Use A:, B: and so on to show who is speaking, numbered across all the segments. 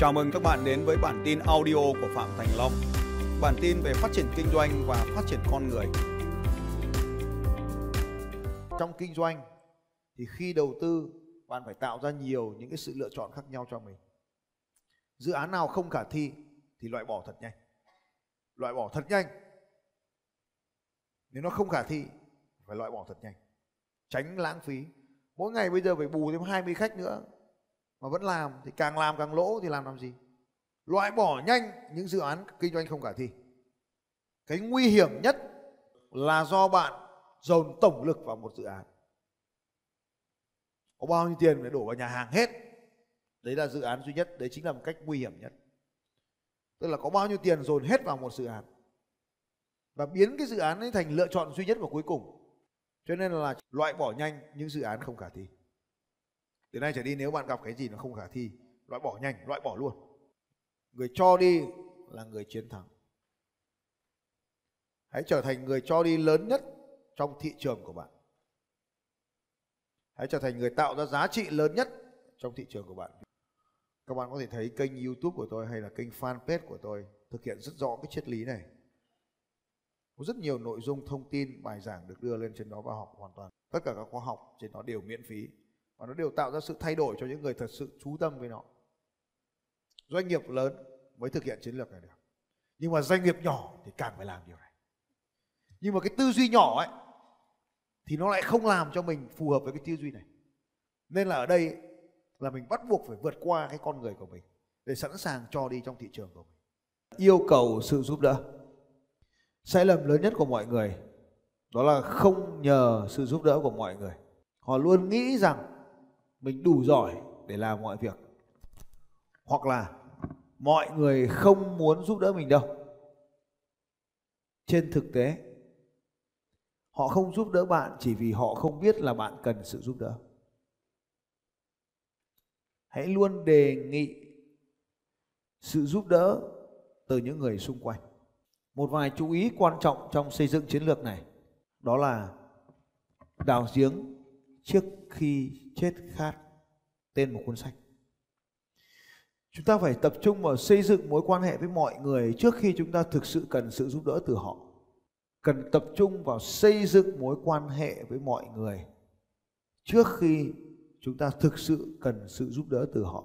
A: Chào mừng các bạn đến với bản tin audio của Phạm Thành Long. Bản tin về phát triển kinh doanh và phát triển con người.
B: trong kinh doanh thì khi đầu tư, bạn phải tạo ra nhiều những cái sự lựa chọn khác nhau cho mình. Dự án nào không khả thi thì loại bỏ thật nhanh. Loại bỏ thật nhanh. Nếu nó không khả thi, phải loại bỏ thật nhanh. Tránh lãng phí. Mỗi ngày bây giờ phải bù thêm 20 khách nữa mà vẫn làm thì càng làm càng lỗ thì làm làm gì? Loại bỏ nhanh những dự án kinh doanh không khả thi. Cái nguy hiểm nhất là do bạn dồn tổng lực vào một dự án. Có bao nhiêu tiền phải đổ vào nhà hàng hết? Đấy là dự án duy nhất, đấy chính là một cách nguy hiểm nhất. Tức là có bao nhiêu tiền dồn hết vào một dự án? Và biến cái dự án ấy thành lựa chọn duy nhất và cuối cùng. Cho nên là loại bỏ nhanh những dự án không khả thi từ nay trở đi nếu bạn gặp cái gì nó không khả thi, loại bỏ nhanh, loại bỏ luôn. Người cho đi là người chiến thắng. Hãy trở thành người cho đi lớn nhất trong thị trường của bạn. Hãy trở thành người tạo ra giá trị lớn nhất trong thị trường của bạn. Các bạn có thể thấy kênh youtube của tôi hay là kênh fanpage của tôi thực hiện rất rõ cái triết lý này. Có rất nhiều nội dung thông tin, bài giảng được đưa lên trên đó và học hoàn toàn. Tất cả các khóa học trên đó đều miễn phí và nó đều tạo ra sự thay đổi cho những người thật sự chú tâm với nó. Doanh nghiệp lớn mới thực hiện chiến lược này được. Nhưng mà doanh nghiệp nhỏ thì càng phải làm điều này. Nhưng mà cái tư duy nhỏ ấy, thì nó lại không làm cho mình phù hợp với cái tư duy này. Nên là ở đây là mình bắt buộc phải vượt qua cái con người của mình để sẵn sàng cho đi trong thị trường của mình. Yêu cầu sự giúp đỡ. Sai lầm lớn nhất của mọi người, đó là không nhờ sự giúp đỡ của mọi người. Họ luôn nghĩ rằng mình đủ giỏi để làm mọi việc. Hoặc là mọi người không muốn giúp đỡ mình đâu. Trên thực tế, họ không giúp đỡ bạn chỉ vì họ không biết là bạn cần sự giúp đỡ. Hãy luôn đề nghị sự giúp đỡ từ những người xung quanh. Một vài chú ý quan trọng trong xây dựng chiến lược này, đó là đào giếng trước khi chết khát tên một cuốn sách. Chúng ta phải tập trung vào xây dựng mối quan hệ với mọi người trước khi chúng ta thực sự cần sự giúp đỡ từ họ. Cần tập trung vào xây dựng mối quan hệ với mọi người trước khi chúng ta thực sự cần sự giúp đỡ từ họ.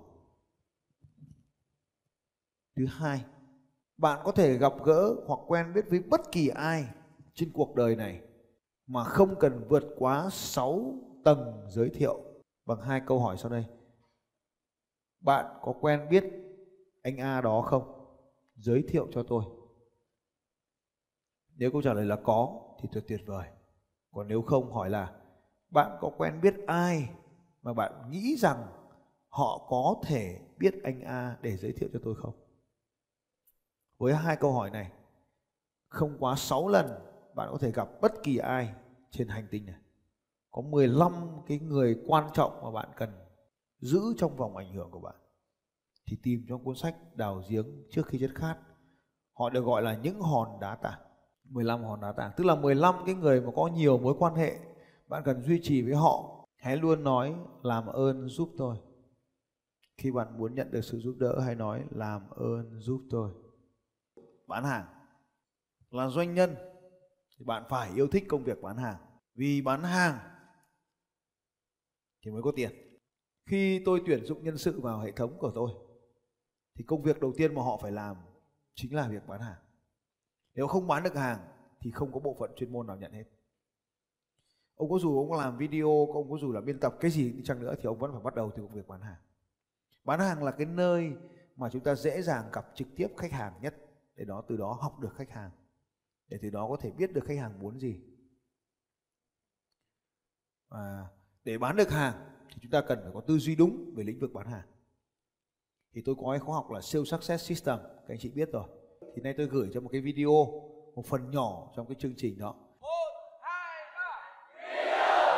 B: Thứ hai, bạn có thể gặp gỡ hoặc quen biết với bất kỳ ai trên cuộc đời này mà không cần vượt quá 6 tầng giới thiệu bằng hai câu hỏi sau đây. Bạn có quen biết anh A đó không? Giới thiệu cho tôi. Nếu câu trả lời là có thì thật tuyệt vời. Còn nếu không hỏi là bạn có quen biết ai mà bạn nghĩ rằng họ có thể biết anh A để giới thiệu cho tôi không? Với hai câu hỏi này, không quá 6 lần bạn có thể gặp bất kỳ ai trên hành tinh này. Có 15 cái người quan trọng mà bạn cần giữ trong vòng ảnh hưởng của bạn. Thì tìm trong cuốn sách Đào giếng trước khi chết khát. Họ được gọi là những hòn đá tảng. 15 hòn đá tảng, tức là 15 cái người mà có nhiều mối quan hệ, bạn cần duy trì với họ. Hãy luôn nói làm ơn giúp tôi. Khi bạn muốn nhận được sự giúp đỡ hãy nói làm ơn giúp tôi bán hàng là doanh nhân thì bạn phải yêu thích công việc bán hàng vì bán hàng thì mới có tiền. Khi tôi tuyển dụng nhân sự vào hệ thống của tôi, thì công việc đầu tiên mà họ phải làm chính là việc bán hàng. Nếu không bán được hàng thì không có bộ phận chuyên môn nào nhận hết. Ông có dù ông có làm video, ông có dù là biên tập cái gì đi chăng nữa thì ông vẫn phải bắt đầu từ công việc bán hàng. Bán hàng là cái nơi mà chúng ta dễ dàng gặp trực tiếp khách hàng nhất để đó từ đó học được khách hàng, để từ đó có thể biết được khách hàng muốn gì. Và để bán được hàng thì chúng ta cần phải có tư duy đúng về lĩnh vực bán hàng. Thì tôi có cái khóa học là sales success system các anh chị biết rồi. Thì nay tôi gửi cho một cái video một phần nhỏ trong cái chương trình đó.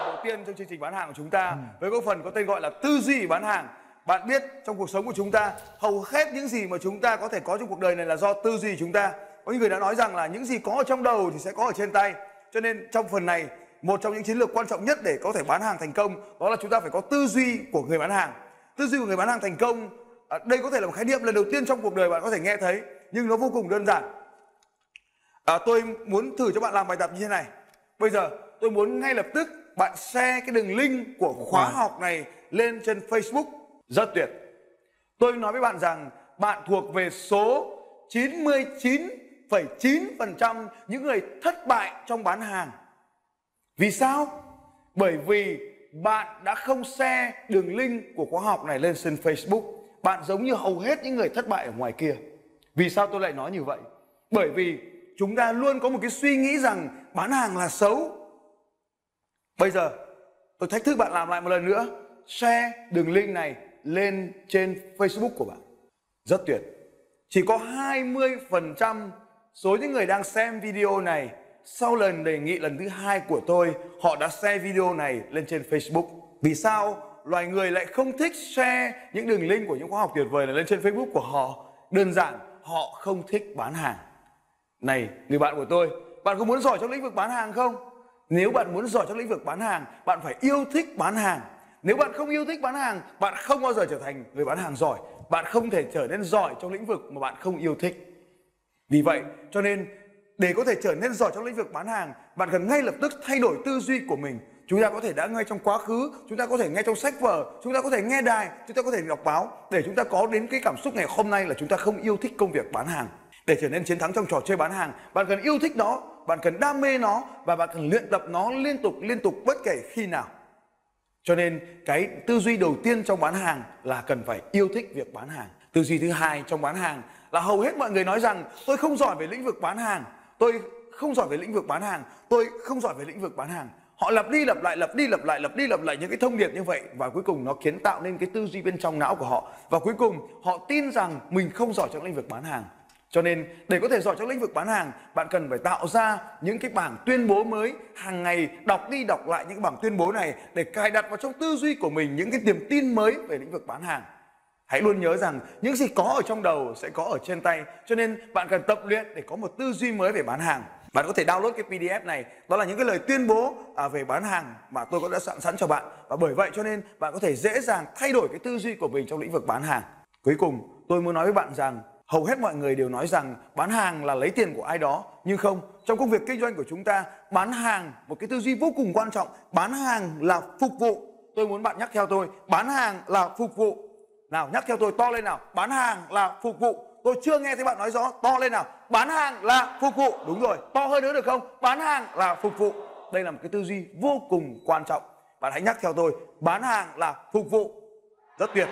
C: Đầu tiên trong chương trình bán hàng của chúng ta với cái phần có tên gọi là tư duy bán hàng. Bạn biết trong cuộc sống của chúng ta hầu hết những gì mà chúng ta có thể có trong cuộc đời này là do tư duy chúng ta. Có những người đã nói rằng là những gì có ở trong đầu thì sẽ có ở trên tay. Cho nên trong phần này một trong những chiến lược quan trọng nhất để có thể bán hàng thành công đó là chúng ta phải có tư duy của người bán hàng. Tư duy của người bán hàng thành công à, đây có thể là một khái niệm lần đầu tiên trong cuộc đời bạn có thể nghe thấy nhưng nó vô cùng đơn giản. À, tôi muốn thử cho bạn làm bài tập như thế này. Bây giờ tôi muốn ngay lập tức bạn share cái đường link của khóa học này lên trên Facebook. Rất tuyệt. Tôi nói với bạn rằng bạn thuộc về số 99,9% những người thất bại trong bán hàng vì sao? Bởi vì bạn đã không share đường link của khóa học này lên trên Facebook. Bạn giống như hầu hết những người thất bại ở ngoài kia. Vì sao tôi lại nói như vậy? Bởi vì chúng ta luôn có một cái suy nghĩ rằng bán hàng là xấu. Bây giờ, tôi thách thức bạn làm lại một lần nữa. Share đường link này lên trên Facebook của bạn. Rất tuyệt. Chỉ có 20% số những người đang xem video này sau lần đề nghị lần thứ hai của tôi, họ đã share video này lên trên Facebook. Vì sao? Loài người lại không thích share những đường link của những khóa học tuyệt vời này lên trên Facebook của họ. Đơn giản, họ không thích bán hàng. Này, người bạn của tôi, bạn có muốn giỏi trong lĩnh vực bán hàng không? Nếu bạn muốn giỏi trong lĩnh vực bán hàng, bạn phải yêu thích bán hàng. Nếu bạn không yêu thích bán hàng, bạn không bao giờ trở thành người bán hàng giỏi. Bạn không thể trở nên giỏi trong lĩnh vực mà bạn không yêu thích. Vì vậy, cho nên để có thể trở nên giỏi trong lĩnh vực bán hàng, bạn cần ngay lập tức thay đổi tư duy của mình. Chúng ta có thể đã nghe trong quá khứ, chúng ta có thể nghe trong sách vở, chúng ta có thể nghe đài, chúng ta có thể đọc báo. Để chúng ta có đến cái cảm xúc ngày hôm nay là chúng ta không yêu thích công việc bán hàng. Để trở nên chiến thắng trong trò chơi bán hàng, bạn cần yêu thích nó, bạn cần đam mê nó và bạn cần luyện tập nó liên tục liên tục bất kể khi nào. Cho nên, cái tư duy đầu tiên trong bán hàng là cần phải yêu thích việc bán hàng. Tư duy thứ hai trong bán hàng là hầu hết mọi người nói rằng, tôi không giỏi về lĩnh vực bán hàng tôi không giỏi về lĩnh vực bán hàng, tôi không giỏi về lĩnh vực bán hàng. Họ lặp đi lặp lại, lặp đi lặp lại, lặp đi lặp lại những cái thông điệp như vậy và cuối cùng nó kiến tạo nên cái tư duy bên trong não của họ. Và cuối cùng, họ tin rằng mình không giỏi trong lĩnh vực bán hàng. Cho nên, để có thể giỏi trong lĩnh vực bán hàng, bạn cần phải tạo ra những cái bảng tuyên bố mới, hàng ngày đọc đi đọc lại những cái bảng tuyên bố này để cài đặt vào trong tư duy của mình những cái niềm tin mới về lĩnh vực bán hàng hãy luôn nhớ rằng những gì có ở trong đầu sẽ có ở trên tay. Cho nên bạn cần tập luyện để có một tư duy mới về bán hàng. Bạn có thể download cái PDF này. Đó là những cái lời tuyên bố à, về bán hàng mà tôi cũng đã sẵn sẵn cho bạn. Và bởi vậy cho nên bạn có thể dễ dàng thay đổi cái tư duy của mình trong lĩnh vực bán hàng. Cuối cùng tôi muốn nói với bạn rằng hầu hết mọi người đều nói rằng bán hàng là lấy tiền của ai đó. Nhưng không trong công việc kinh doanh của chúng ta bán hàng một cái tư duy vô cùng quan trọng. Bán hàng là phục vụ. Tôi muốn bạn nhắc theo tôi bán hàng là phục vụ nào, nhắc theo tôi, to lên nào. Bán hàng là phục vụ. Tôi chưa nghe thấy bạn nói rõ. To lên nào. Bán hàng là phục vụ. Đúng rồi, to hơn nữa được không? Bán hàng là phục vụ. Đây là một cái tư duy vô cùng quan trọng. Bạn hãy nhắc theo tôi. Bán hàng là phục vụ. Rất tuyệt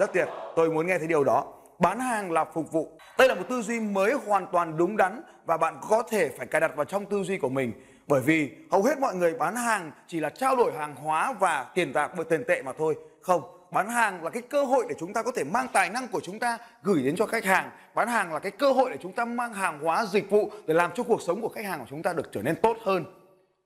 C: rất tuyệt. Tôi muốn nghe thấy điều đó. Bán hàng là phục vụ. Đây là một tư duy mới hoàn toàn đúng đắn và bạn có thể phải cài đặt vào trong tư duy của mình. Bởi vì hầu hết mọi người bán hàng chỉ là trao đổi hàng hóa và tiền bạc với tiền tệ mà thôi. Không bán hàng là cái cơ hội để chúng ta có thể mang tài năng của chúng ta gửi đến cho khách hàng. Bán hàng là cái cơ hội để chúng ta mang hàng hóa, dịch vụ để làm cho cuộc sống của khách hàng của chúng ta được trở nên tốt hơn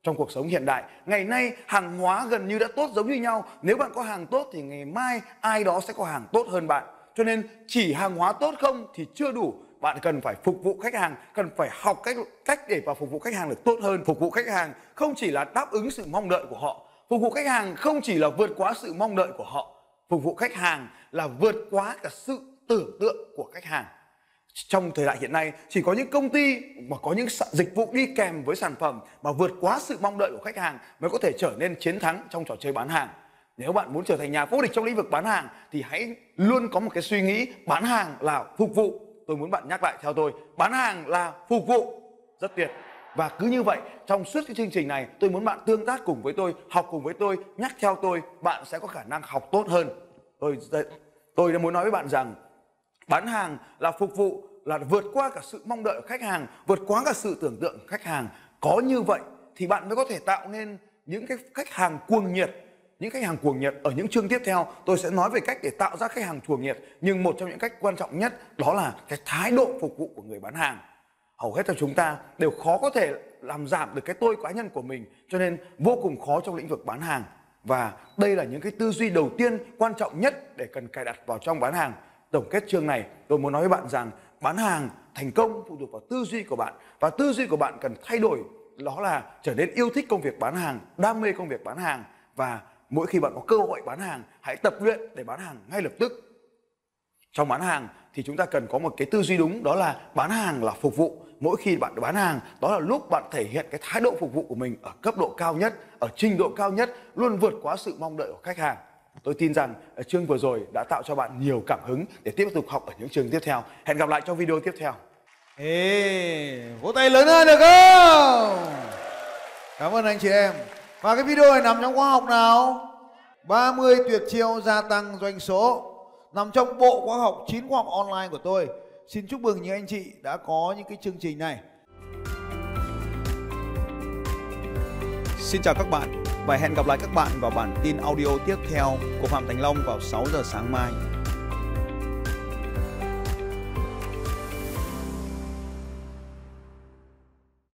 C: trong cuộc sống hiện đại. Ngày nay, hàng hóa gần như đã tốt giống như nhau. Nếu bạn có hàng tốt thì ngày mai ai đó sẽ có hàng tốt hơn bạn. Cho nên, chỉ hàng hóa tốt không thì chưa đủ. Bạn cần phải phục vụ khách hàng, cần phải học cách cách để vào phục vụ khách hàng được tốt hơn. Phục vụ khách hàng không chỉ là đáp ứng sự mong đợi của họ. Phục vụ khách hàng không chỉ là vượt quá sự mong đợi của họ phục vụ khách hàng là vượt quá cả sự tưởng tượng của khách hàng. Trong thời đại hiện nay, chỉ có những công ty mà có những dịch vụ đi kèm với sản phẩm mà vượt quá sự mong đợi của khách hàng mới có thể trở nên chiến thắng trong trò chơi bán hàng. Nếu bạn muốn trở thành nhà vô địch trong lĩnh vực bán hàng, thì hãy luôn có một cái suy nghĩ bán hàng là phục vụ. Tôi muốn bạn nhắc lại theo tôi, bán hàng là phục vụ. Rất tuyệt và cứ như vậy, trong suốt cái chương trình này, tôi muốn bạn tương tác cùng với tôi, học cùng với tôi, nhắc theo tôi, bạn sẽ có khả năng học tốt hơn. Tôi tôi đã muốn nói với bạn rằng, bán hàng là phục vụ, là vượt qua cả sự mong đợi của khách hàng, vượt qua cả sự tưởng tượng của khách hàng. Có như vậy thì bạn mới có thể tạo nên những cái khách hàng cuồng nhiệt, những khách hàng cuồng nhiệt ở những chương tiếp theo. Tôi sẽ nói về cách để tạo ra khách hàng cuồng nhiệt, nhưng một trong những cách quan trọng nhất đó là cái thái độ phục vụ của người bán hàng hầu hết cho chúng ta đều khó có thể làm giảm được cái tôi cá nhân của mình, cho nên vô cùng khó trong lĩnh vực bán hàng. Và đây là những cái tư duy đầu tiên quan trọng nhất để cần cài đặt vào trong bán hàng. Tổng kết chương này, tôi muốn nói với bạn rằng bán hàng thành công phụ thuộc vào tư duy của bạn. Và tư duy của bạn cần thay đổi, đó là trở nên yêu thích công việc bán hàng, đam mê công việc bán hàng. Và mỗi khi bạn có cơ hội bán hàng, hãy tập luyện để bán hàng ngay lập tức. Trong bán hàng thì chúng ta cần có một cái tư duy đúng, đó là bán hàng là phục vụ mỗi khi bạn bán hàng đó là lúc bạn thể hiện cái thái độ phục vụ của mình ở cấp độ cao nhất ở trình độ cao nhất luôn vượt quá sự mong đợi của khách hàng tôi tin rằng ờ, chương vừa rồi đã tạo cho bạn nhiều cảm hứng để tiếp tục học ở những chương tiếp theo hẹn gặp lại trong video tiếp theo
B: Ê, vỗ tay lớn hơn được không? Cảm ơn anh chị em. Và cái video này nằm trong khóa học nào? 30 tuyệt chiêu gia tăng doanh số nằm trong bộ khóa học 9 khóa học online của tôi. Xin chúc mừng những anh chị đã có những cái chương trình này.
A: Xin chào các bạn và hẹn gặp lại các bạn vào bản tin audio tiếp theo của Phạm Thành Long vào 6 giờ sáng mai.